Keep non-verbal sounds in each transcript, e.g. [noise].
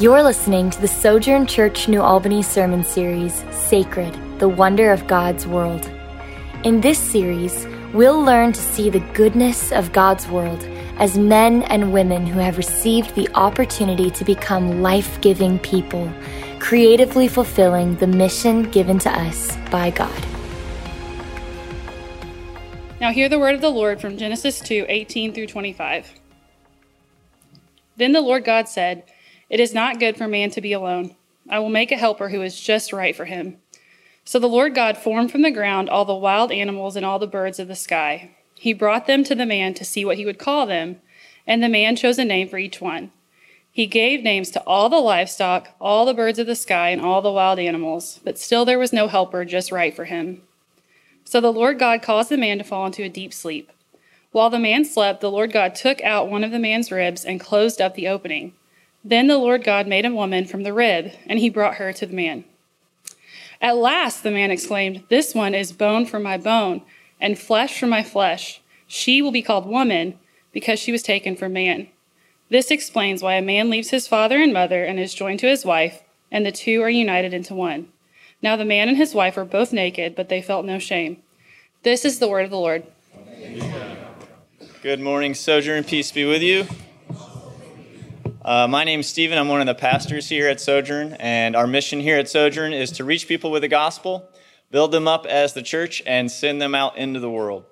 You're listening to the Sojourn Church New Albany sermon series, Sacred, the Wonder of God's World. In this series, we'll learn to see the goodness of God's world as men and women who have received the opportunity to become life giving people, creatively fulfilling the mission given to us by God. Now, hear the word of the Lord from Genesis 2 18 through 25. Then the Lord God said, It is not good for man to be alone. I will make a helper who is just right for him. So the Lord God formed from the ground all the wild animals and all the birds of the sky. He brought them to the man to see what he would call them, and the man chose a name for each one. He gave names to all the livestock, all the birds of the sky, and all the wild animals, but still there was no helper just right for him. So the Lord God caused the man to fall into a deep sleep. While the man slept, the Lord God took out one of the man's ribs and closed up the opening. Then the Lord God made a woman from the rib, and he brought her to the man. At last, the man exclaimed, This one is bone from my bone, and flesh from my flesh. She will be called woman, because she was taken from man. This explains why a man leaves his father and mother and is joined to his wife, and the two are united into one. Now the man and his wife were both naked, but they felt no shame. This is the word of the Lord. Good morning, Sojourn. Peace be with you. Uh, my name is Stephen. I'm one of the pastors here at Sojourn, and our mission here at Sojourn is to reach people with the gospel, build them up as the church, and send them out into the world.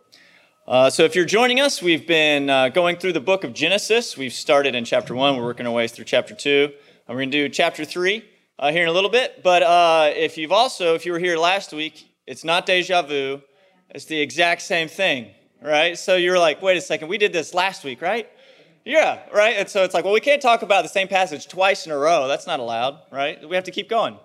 Uh, so, if you're joining us, we've been uh, going through the book of Genesis. We've started in chapter one. We're working our way through chapter two. And we're going to do chapter three uh, here in a little bit. But uh, if you've also, if you were here last week, it's not deja vu. It's the exact same thing right? So you're like, wait a second, we did this last week, right? Yeah, right? And so it's like, well, we can't talk about the same passage twice in a row. That's not allowed, right? We have to keep going.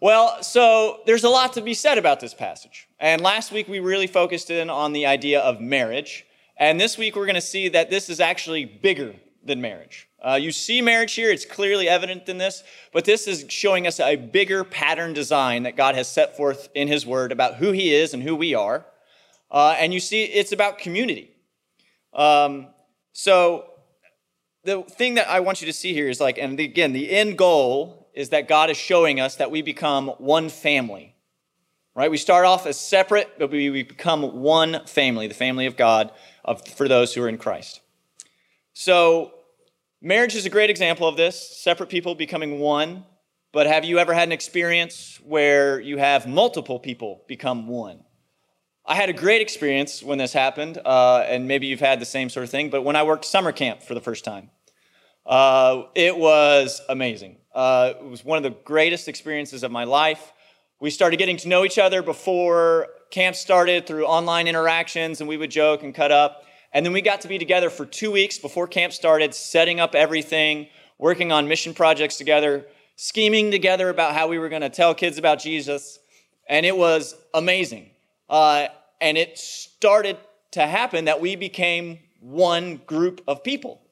Well, so there's a lot to be said about this passage. And last week we really focused in on the idea of marriage. And this week we're going to see that this is actually bigger than marriage. Uh, you see marriage here, it's clearly evident in this, but this is showing us a bigger pattern design that God has set forth in His Word about who He is and who we are. Uh, and you see, it's about community. Um, so the thing that I want you to see here is like, and again, the end goal is that God is showing us that we become one family. Right? We start off as separate, but we, we become one family, the family of God of, for those who are in Christ. So, marriage is a great example of this separate people becoming one. But have you ever had an experience where you have multiple people become one? I had a great experience when this happened, uh, and maybe you've had the same sort of thing, but when I worked summer camp for the first time, uh, it was amazing. Uh, it was one of the greatest experiences of my life. We started getting to know each other before camp started through online interactions, and we would joke and cut up. And then we got to be together for two weeks before camp started, setting up everything, working on mission projects together, scheming together about how we were going to tell kids about Jesus. And it was amazing. Uh, and it started to happen that we became one group of people.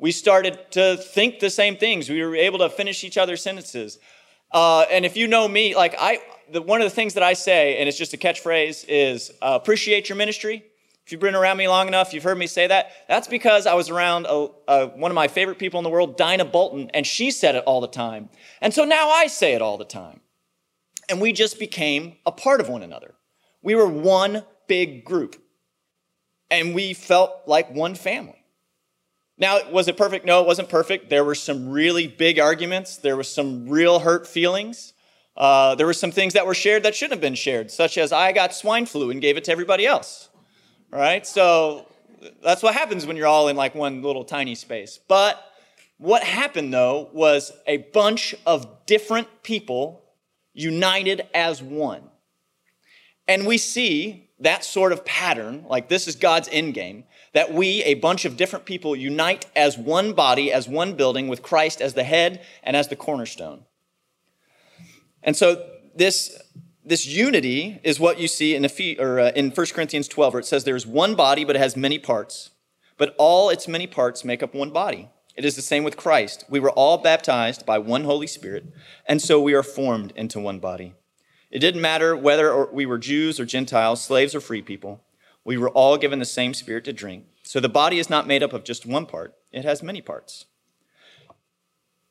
We started to think the same things. We were able to finish each other's sentences. Uh, and if you know me, like I, the, one of the things that I say, and it's just a catchphrase, is uh, appreciate your ministry. If you've been around me long enough, you've heard me say that. That's because I was around a, a, one of my favorite people in the world, Dinah Bolton, and she said it all the time. And so now I say it all the time. And we just became a part of one another. We were one big group, and we felt like one family. Now, was it perfect? No, it wasn't perfect. There were some really big arguments. There was some real hurt feelings. Uh, there were some things that were shared that shouldn't have been shared, such as I got swine flu and gave it to everybody else. Right, so that's what happens when you're all in like one little tiny space. But what happened though was a bunch of different people united as one. And we see that sort of pattern, like this is God's end game, that we, a bunch of different people, unite as one body, as one building, with Christ as the head and as the cornerstone. And so this, this unity is what you see in, Ephes- or, uh, in 1 Corinthians 12, where it says there is one body, but it has many parts. But all its many parts make up one body. It is the same with Christ. We were all baptized by one Holy Spirit, and so we are formed into one body. It didn't matter whether we were Jews or Gentiles, slaves or free people. We were all given the same spirit to drink. So the body is not made up of just one part, it has many parts.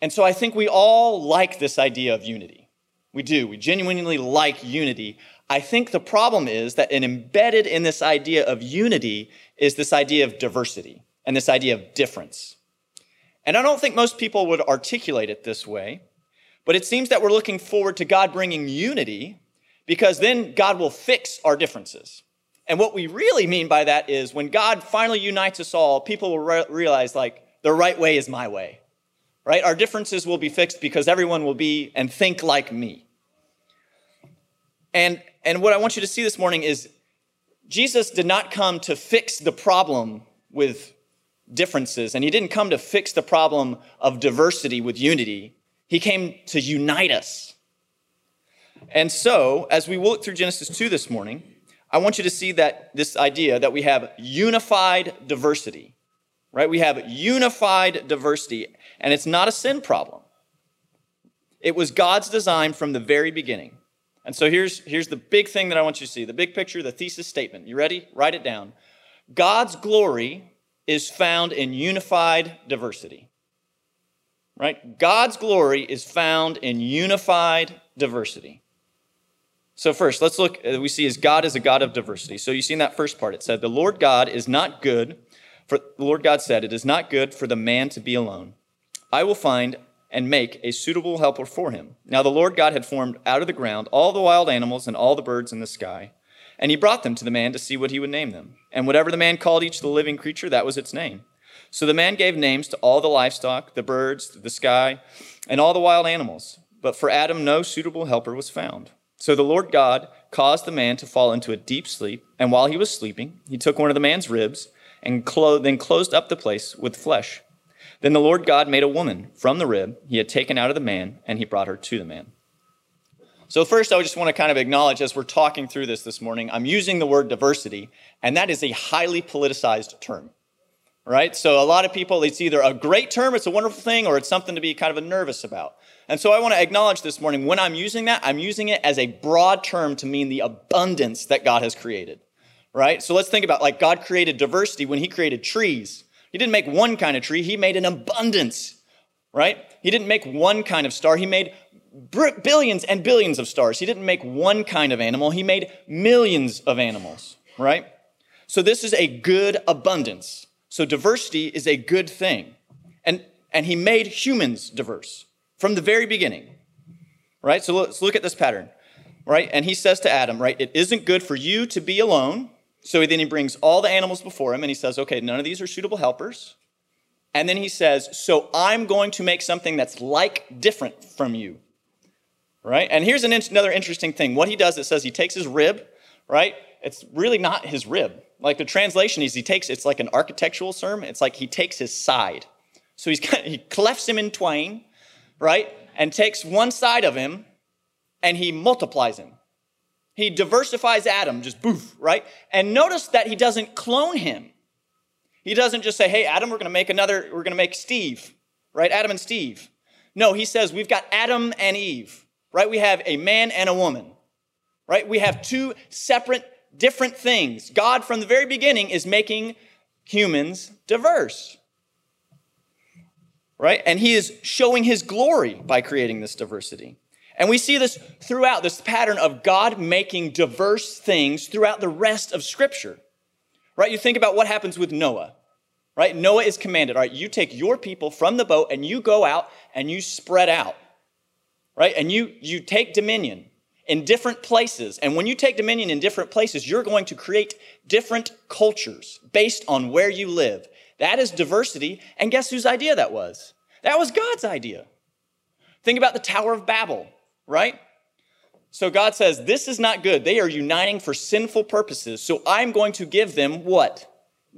And so I think we all like this idea of unity. We do. We genuinely like unity. I think the problem is that embedded in this idea of unity is this idea of diversity and this idea of difference. And I don't think most people would articulate it this way, but it seems that we're looking forward to God bringing unity because then God will fix our differences. And what we really mean by that is when God finally unites us all, people will re- realize like the right way is my way. Right? Our differences will be fixed because everyone will be and think like me. And and what I want you to see this morning is Jesus did not come to fix the problem with differences, and he didn't come to fix the problem of diversity with unity. He came to unite us. And so, as we look through Genesis 2 this morning, I want you to see that this idea that we have unified diversity, right? We have unified diversity, and it's not a sin problem. It was God's design from the very beginning. And so here's, here's the big thing that I want you to see the big picture, the thesis statement. You ready? Write it down. God's glory is found in unified diversity. Right? God's glory is found in unified diversity. So, first, let's look, uh, we see as God is a God of diversity. So, you see in that first part, it said, The Lord God is not good, for the Lord God said, It is not good for the man to be alone. I will find and make a suitable helper for him. Now, the Lord God had formed out of the ground all the wild animals and all the birds in the sky. And he brought them to the man to see what he would name them. And whatever the man called each the living creature, that was its name. So the man gave names to all the livestock, the birds, the sky, and all the wild animals. But for Adam, no suitable helper was found. So the Lord God caused the man to fall into a deep sleep, and while he was sleeping, he took one of the man's ribs and then closed up the place with flesh. Then the Lord God made a woman from the rib he had taken out of the man, and he brought her to the man. So, first, I just want to kind of acknowledge as we're talking through this this morning, I'm using the word diversity, and that is a highly politicized term. Right? So, a lot of people, it's either a great term, it's a wonderful thing, or it's something to be kind of nervous about. And so I want to acknowledge this morning when I'm using that, I'm using it as a broad term to mean the abundance that God has created. Right? So let's think about like God created diversity when he created trees. He didn't make one kind of tree, he made an abundance. Right? He didn't make one kind of star, he made billions and billions of stars. He didn't make one kind of animal, he made millions of animals, right? So this is a good abundance. So diversity is a good thing. And and he made humans diverse from the very beginning. Right? So let's look at this pattern. Right? And he says to Adam, right, it isn't good for you to be alone. So then he brings all the animals before him and he says, okay, none of these are suitable helpers. And then he says, so I'm going to make something that's like different from you. Right? And here's an, another interesting thing. What he does, it says he takes his rib, right? It's really not his rib. Like the translation is he takes, it's like an architectural term. It's like he takes his side. So he's kind of, he clefts him in twain right? And takes one side of him and he multiplies him. He diversifies Adam, just boof, right? And notice that he doesn't clone him. He doesn't just say, hey, Adam, we're going to make another, we're going to make Steve, right? Adam and Steve. No, he says, we've got Adam and Eve, right? We have a man and a woman, right? We have two separate, different things. God, from the very beginning, is making humans diverse right? And he is showing his glory by creating this diversity. And we see this throughout this pattern of God making diverse things throughout the rest of Scripture, right? You think about what happens with Noah, right? Noah is commanded, all right, you take your people from the boat and you go out and you spread out, right? And you, you take dominion in different places. And when you take dominion in different places, you're going to create different cultures based on where you live. That is diversity. And guess whose idea that was? That was God's idea. Think about the Tower of Babel, right? So God says, This is not good. They are uniting for sinful purposes. So I'm going to give them what?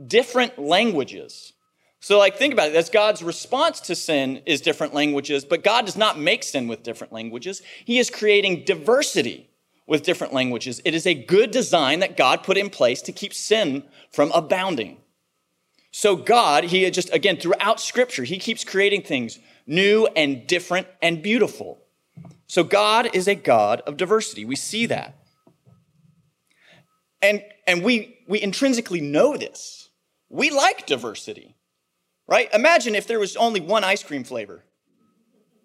Different languages. So, like, think about it. That's God's response to sin is different languages, but God does not make sin with different languages. He is creating diversity with different languages. It is a good design that God put in place to keep sin from abounding. So God, he just, again, throughout scripture, he keeps creating things new and different and beautiful. So God is a God of diversity. We see that. And, and we, we intrinsically know this. We like diversity, right? Imagine if there was only one ice cream flavor.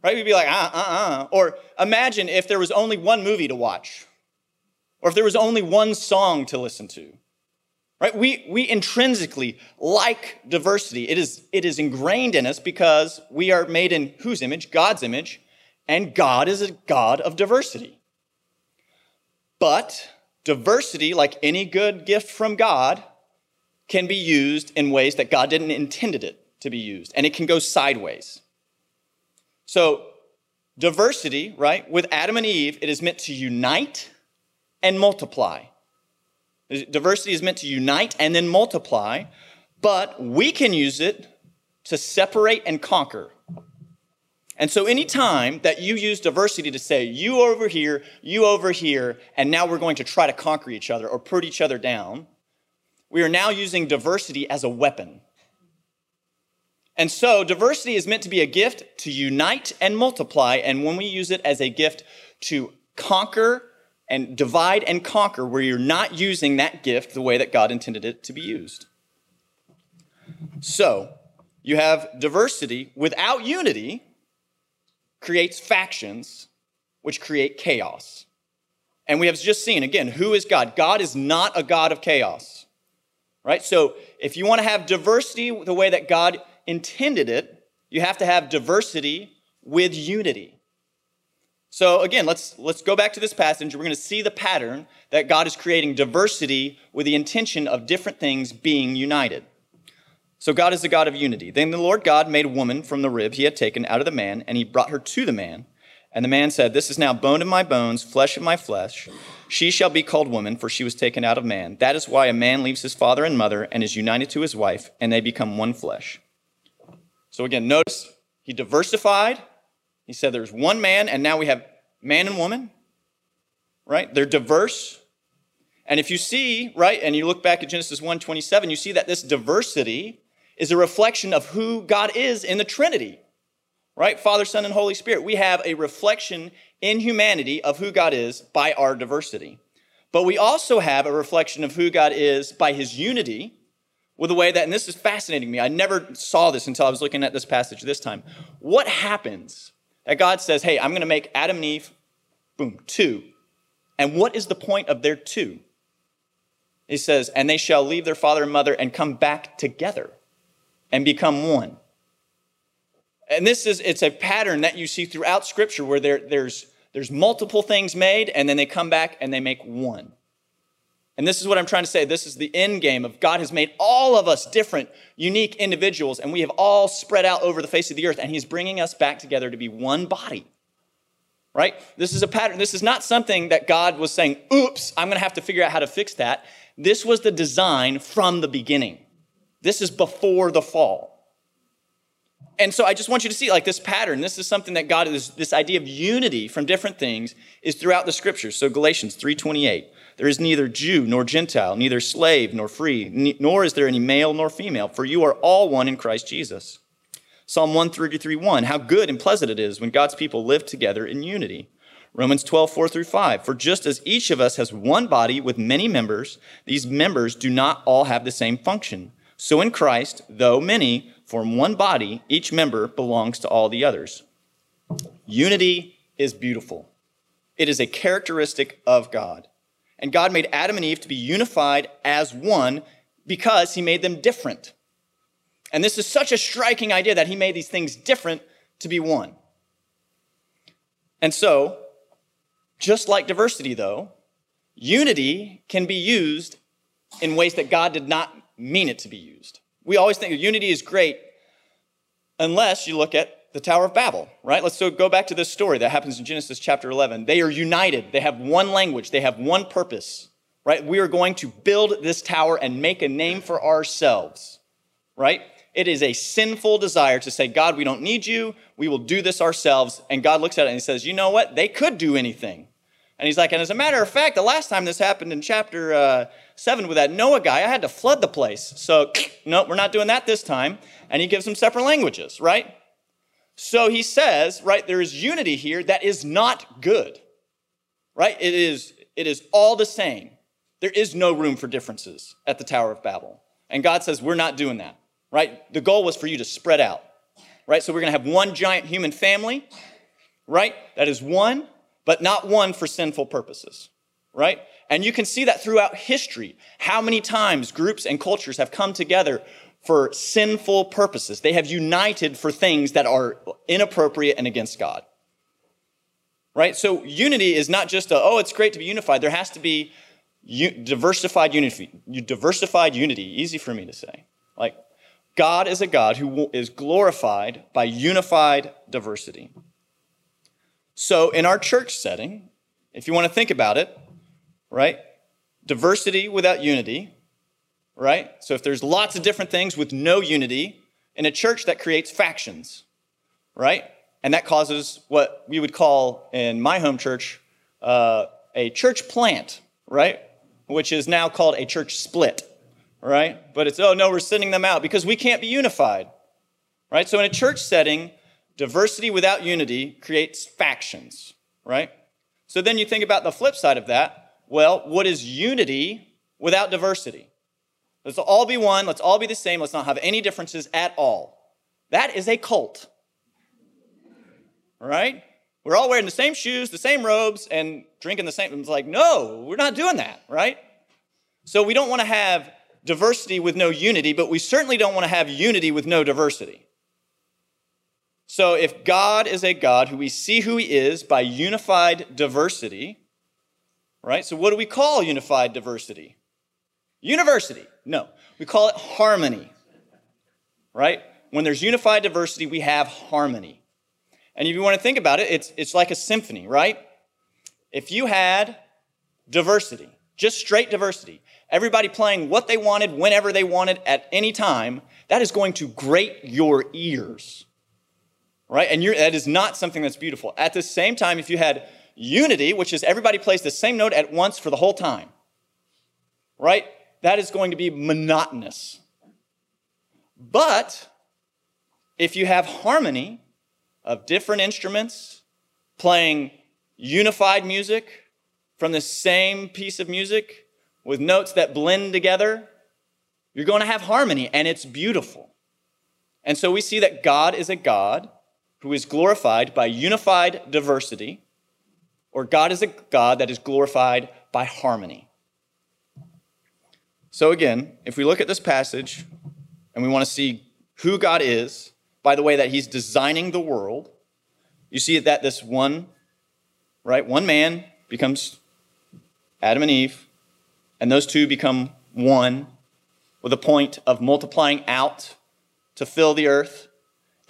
right? We'd be like, uh, uh, uh. Or imagine if there was only one movie to watch, or if there was only one song to listen to, right? We, we intrinsically like diversity. It is, it is ingrained in us because we are made in whose image? God's image, and God is a God of diversity. But diversity, like any good gift from God, can be used in ways that God didn't intended it to be used, and it can go sideways. So, diversity, right, with Adam and Eve, it is meant to unite and multiply. Diversity is meant to unite and then multiply, but we can use it to separate and conquer. And so, anytime that you use diversity to say, you over here, you over here, and now we're going to try to conquer each other or put each other down, we are now using diversity as a weapon. And so, diversity is meant to be a gift to unite and multiply. And when we use it as a gift to conquer and divide and conquer, where you're not using that gift the way that God intended it to be used. So, you have diversity without unity creates factions, which create chaos. And we have just seen again, who is God? God is not a God of chaos. Right? So, if you want to have diversity the way that God intended it, you have to have diversity with unity. So again, let's let's go back to this passage. We're going to see the pattern that God is creating diversity with the intention of different things being united. So God is the God of unity. Then the Lord God made woman from the rib he had taken out of the man, and he brought her to the man. And the man said, This is now bone of my bones, flesh of my flesh. She shall be called woman, for she was taken out of man. That is why a man leaves his father and mother and is united to his wife, and they become one flesh. So again, notice he diversified. He said there's one man, and now we have man and woman, right? They're diverse. And if you see, right, and you look back at Genesis 1 27, you see that this diversity is a reflection of who God is in the Trinity, right? Father, Son, and Holy Spirit. We have a reflection in humanity of who God is by our diversity. But we also have a reflection of who God is by his unity with the way that, and this is fascinating me, I never saw this until I was looking at this passage this time. What happens that God says, hey, I'm going to make Adam and Eve, boom, two. And what is the point of their two? He says, and they shall leave their father and mother and come back together and become one. And this is, it's a pattern that you see throughout Scripture where there, there's, there's multiple things made and then they come back and they make one. And this is what I'm trying to say. This is the end game of God has made all of us different, unique individuals, and we have all spread out over the face of the earth, and He's bringing us back together to be one body. Right? This is a pattern. This is not something that God was saying, oops, I'm going to have to figure out how to fix that. This was the design from the beginning. This is before the fall. And so I just want you to see like this pattern. This is something that God is this idea of unity from different things is throughout the scriptures. So Galatians 3:28. There is neither Jew nor Gentile, neither slave nor free, nor is there any male nor female, for you are all one in Christ Jesus. Psalm 133 1. How good and pleasant it is when God's people live together in unity. Romans 12, 4 through 5. For just as each of us has one body with many members, these members do not all have the same function. So in Christ, though many form one body, each member belongs to all the others. Unity is beautiful. It is a characteristic of God. And God made Adam and Eve to be unified as one because he made them different. And this is such a striking idea that he made these things different to be one. And so, just like diversity, though, unity can be used in ways that God did not mean it to be used. We always think unity is great unless you look at the Tower of Babel, right? Let's go back to this story that happens in Genesis chapter 11. They are united, they have one language, they have one purpose, right? We are going to build this tower and make a name for ourselves, right? It is a sinful desire to say, God, we don't need you. We will do this ourselves. And God looks at it and he says, You know what? They could do anything. And he's like, And as a matter of fact, the last time this happened in chapter uh, 7 with that Noah guy, I had to flood the place. So, [clears throat] no, we're not doing that this time. And he gives them separate languages, right? So he says, right, there is unity here that is not good. Right? It is it is all the same. There is no room for differences at the Tower of Babel. And God says, we're not doing that. Right? The goal was for you to spread out. Right? So we're going to have one giant human family right? That is one, but not one for sinful purposes, right? And you can see that throughout history, how many times groups and cultures have come together for sinful purposes. They have united for things that are inappropriate and against God. Right? So unity is not just a, oh, it's great to be unified. There has to be u- diversified unity. Diversified unity, easy for me to say. Like, God is a God who is glorified by unified diversity. So, in our church setting, if you want to think about it, right? Diversity without unity, right? So, if there's lots of different things with no unity, in a church that creates factions, right? And that causes what we would call in my home church uh, a church plant, right? Which is now called a church split, right? But it's, oh no, we're sending them out because we can't be unified, right? So, in a church setting, Diversity without unity creates factions, right? So then you think about the flip side of that. Well, what is unity without diversity? Let's all be one. Let's all be the same. Let's not have any differences at all. That is a cult, right? We're all wearing the same shoes, the same robes, and drinking the same. It's like, no, we're not doing that, right? So we don't want to have diversity with no unity, but we certainly don't want to have unity with no diversity. So if God is a God who we see who he is by unified diversity, right? So what do we call unified diversity? University. No, we call it harmony, right? When there's unified diversity, we have harmony. And if you want to think about it, it's, it's like a symphony, right? If you had diversity, just straight diversity, everybody playing what they wanted, whenever they wanted, at any time, that is going to grate your ears right? And that is not something that's beautiful. At the same time, if you had unity, which is everybody plays the same note at once for the whole time, right? That is going to be monotonous. But if you have harmony of different instruments playing unified music from the same piece of music with notes that blend together, you're going to have harmony and it's beautiful. And so we see that God is a God who is glorified by unified diversity, or God is a God that is glorified by harmony. So, again, if we look at this passage and we want to see who God is by the way that He's designing the world, you see that this one, right, one man becomes Adam and Eve, and those two become one with a point of multiplying out to fill the earth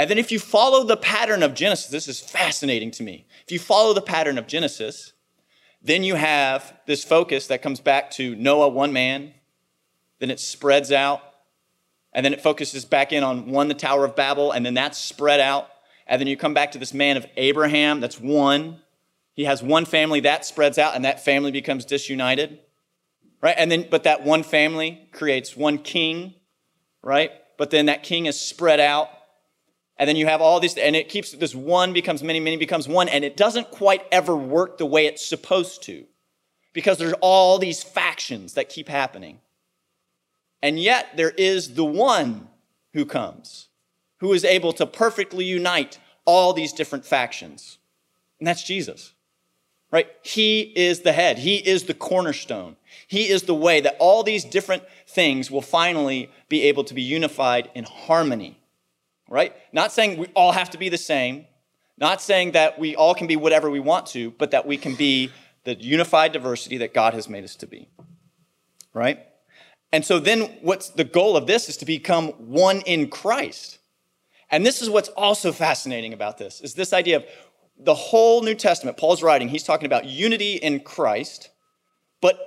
and then if you follow the pattern of Genesis, this is fascinating to me. If you follow the pattern of Genesis, then you have this focus that comes back to Noah, one man, then it spreads out, and then it focuses back in on one, the Tower of Babel, and then that's spread out. And then you come back to this man of Abraham, that's one. He has one family that spreads out, and that family becomes disunited. Right? And then, but that one family creates one king, right? But then that king is spread out and then you have all these, and it keeps this one becomes many, many becomes one, and it doesn't quite ever work the way it's supposed to because there's all these factions that keep happening. And yet there is the one who comes, who is able to perfectly unite all these different factions. And that's Jesus, right? He is the head, He is the cornerstone. He is the way that all these different things will finally be able to be unified in harmony right? Not saying we all have to be the same, not saying that we all can be whatever we want to, but that we can be the unified diversity that God has made us to be, right? And so then what's the goal of this is to become one in Christ. And this is what's also fascinating about this is this idea of the whole New Testament, Paul's writing, he's talking about unity in Christ, but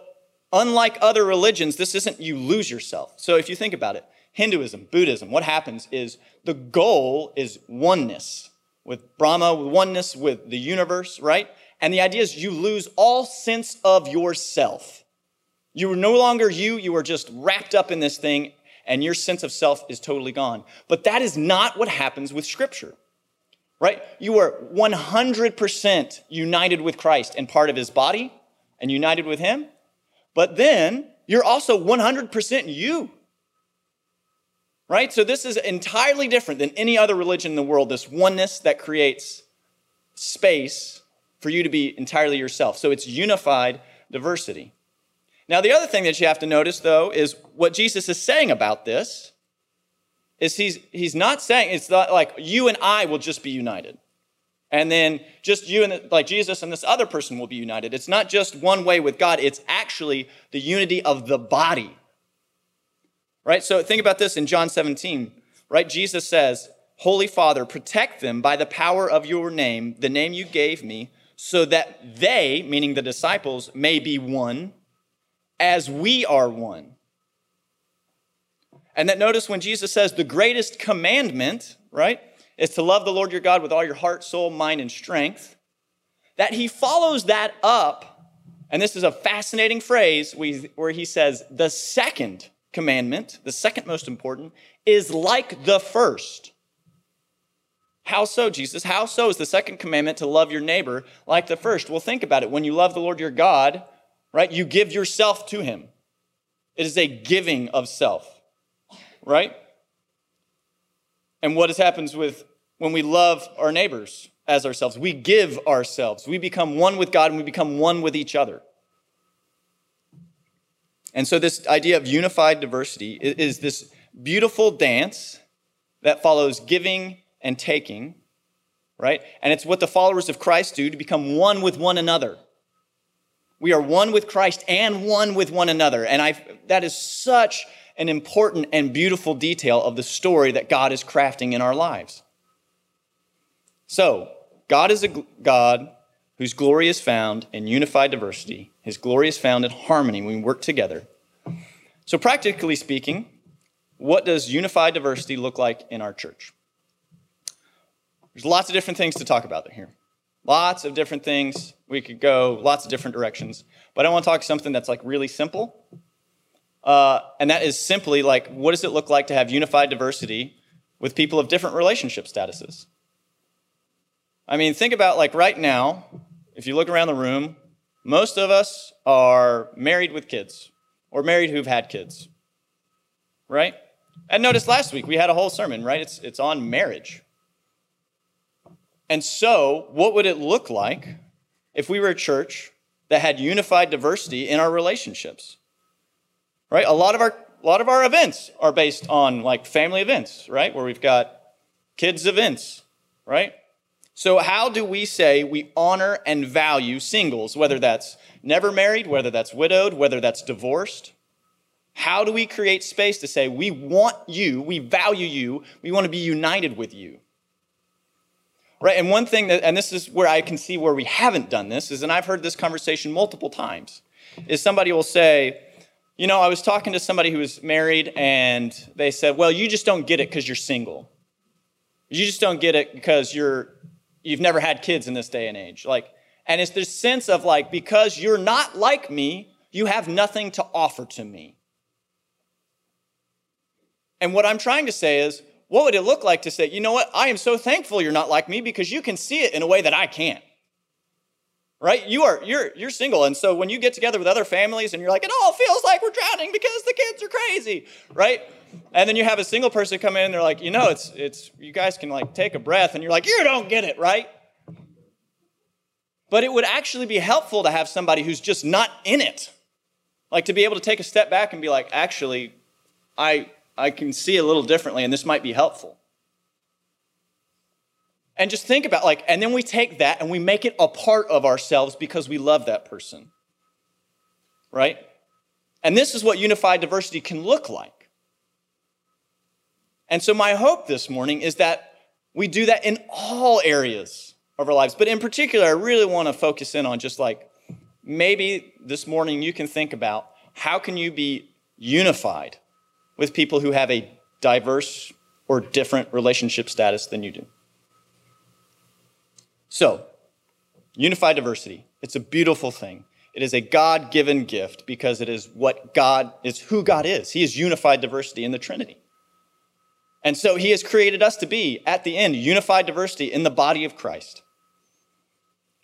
unlike other religions, this isn't you lose yourself. So if you think about it, Hinduism, Buddhism, what happens is the goal is oneness with Brahma, oneness with the universe, right? And the idea is you lose all sense of yourself. You are no longer you, you are just wrapped up in this thing, and your sense of self is totally gone. But that is not what happens with Scripture, right? You are 100% united with Christ and part of his body and united with him, but then you're also 100% you right? So this is entirely different than any other religion in the world, this oneness that creates space for you to be entirely yourself. So it's unified diversity. Now, the other thing that you have to notice, though, is what Jesus is saying about this is he's, he's not saying it's not like you and I will just be united. And then just you and the, like Jesus and this other person will be united. It's not just one way with God, it's actually the unity of the body. Right? So think about this in John 17, right? Jesus says, Holy Father, protect them by the power of your name, the name you gave me, so that they, meaning the disciples, may be one as we are one. And that notice when Jesus says the greatest commandment, right, is to love the Lord your God with all your heart, soul, mind, and strength, that he follows that up, and this is a fascinating phrase where he says, the second commandment, the second most important, is like the first. How so, Jesus? How so is the second commandment to love your neighbor like the first? Well, think about it. When you love the Lord your God, right, you give yourself to him. It is a giving of self, right? And what happens with when we love our neighbors as ourselves? We give ourselves. We become one with God and we become one with each other. And so, this idea of unified diversity is this beautiful dance that follows giving and taking, right? And it's what the followers of Christ do to become one with one another. We are one with Christ and one with one another. And I, that is such an important and beautiful detail of the story that God is crafting in our lives. So, God is a God whose glory is found in unified diversity. His glory is found in harmony when we work together. So, practically speaking, what does unified diversity look like in our church? There's lots of different things to talk about here. Lots of different things. We could go lots of different directions. But I want to talk something that's like really simple. Uh, and that is simply like, what does it look like to have unified diversity with people of different relationship statuses? I mean, think about like right now, if you look around the room, most of us are married with kids or married who've had kids, right? And notice last week we had a whole sermon, right? It's, it's on marriage. And so, what would it look like if we were a church that had unified diversity in our relationships? Right? A lot of our a lot of our events are based on like family events, right? Where we've got kids events, right? So how do we say we honor and value singles, whether that's never married, whether that's widowed, whether that's divorced? How do we create space to say we want you, we value you, we want to be united with you? Right? And one thing that, and this is where I can see where we haven't done this, is, and I've heard this conversation multiple times, is somebody will say, you know, I was talking to somebody who was married and they said, well, you just don't get it because you're single. You just don't get it because you're, you've never had kids in this day and age. Like, and it's this sense of like, because you're not like me, you have nothing to offer to me. And what I'm trying to say is, what would it look like to say, you know what? I am so thankful you're not like me because you can see it in a way that I can't. Right? You are you're you're single and so when you get together with other families and you're like it all feels like we're drowning because the kids are crazy, right? And then you have a single person come in and they're like, "You know, it's it's you guys can like take a breath." And you're like, "You don't get it, right?" But it would actually be helpful to have somebody who's just not in it. Like to be able to take a step back and be like, "Actually, I I can see a little differently, and this might be helpful. And just think about like, and then we take that and we make it a part of ourselves because we love that person. Right? And this is what unified diversity can look like. And so, my hope this morning is that we do that in all areas of our lives. But in particular, I really want to focus in on just like maybe this morning you can think about how can you be unified with people who have a diverse or different relationship status than you do. So, unified diversity, it's a beautiful thing. It is a God given gift because it is what God is, who God is. He is unified diversity in the Trinity. And so he has created us to be, at the end, unified diversity in the body of Christ.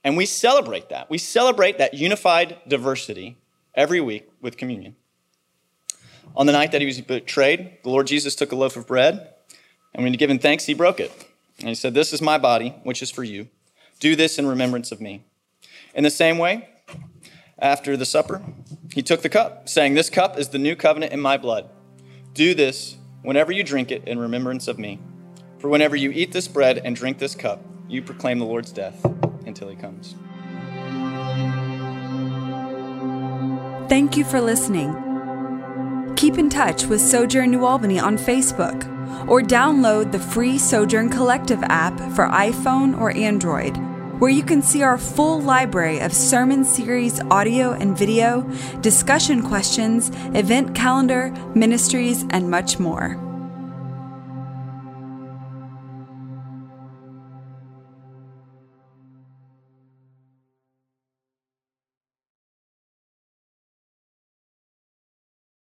And we celebrate that. We celebrate that unified diversity every week with communion. On the night that he was betrayed, the Lord Jesus took a loaf of bread, and when he given thanks, he broke it. And he said, This is my body, which is for you. Do this in remembrance of me. In the same way, after the supper, he took the cup, saying, This cup is the new covenant in my blood. Do this whenever you drink it in remembrance of me. For whenever you eat this bread and drink this cup, you proclaim the Lord's death until he comes. Thank you for listening. Keep in touch with Sojourn New Albany on Facebook or download the free Sojourn Collective app for iPhone or Android, where you can see our full library of sermon series audio and video, discussion questions, event calendar, ministries, and much more.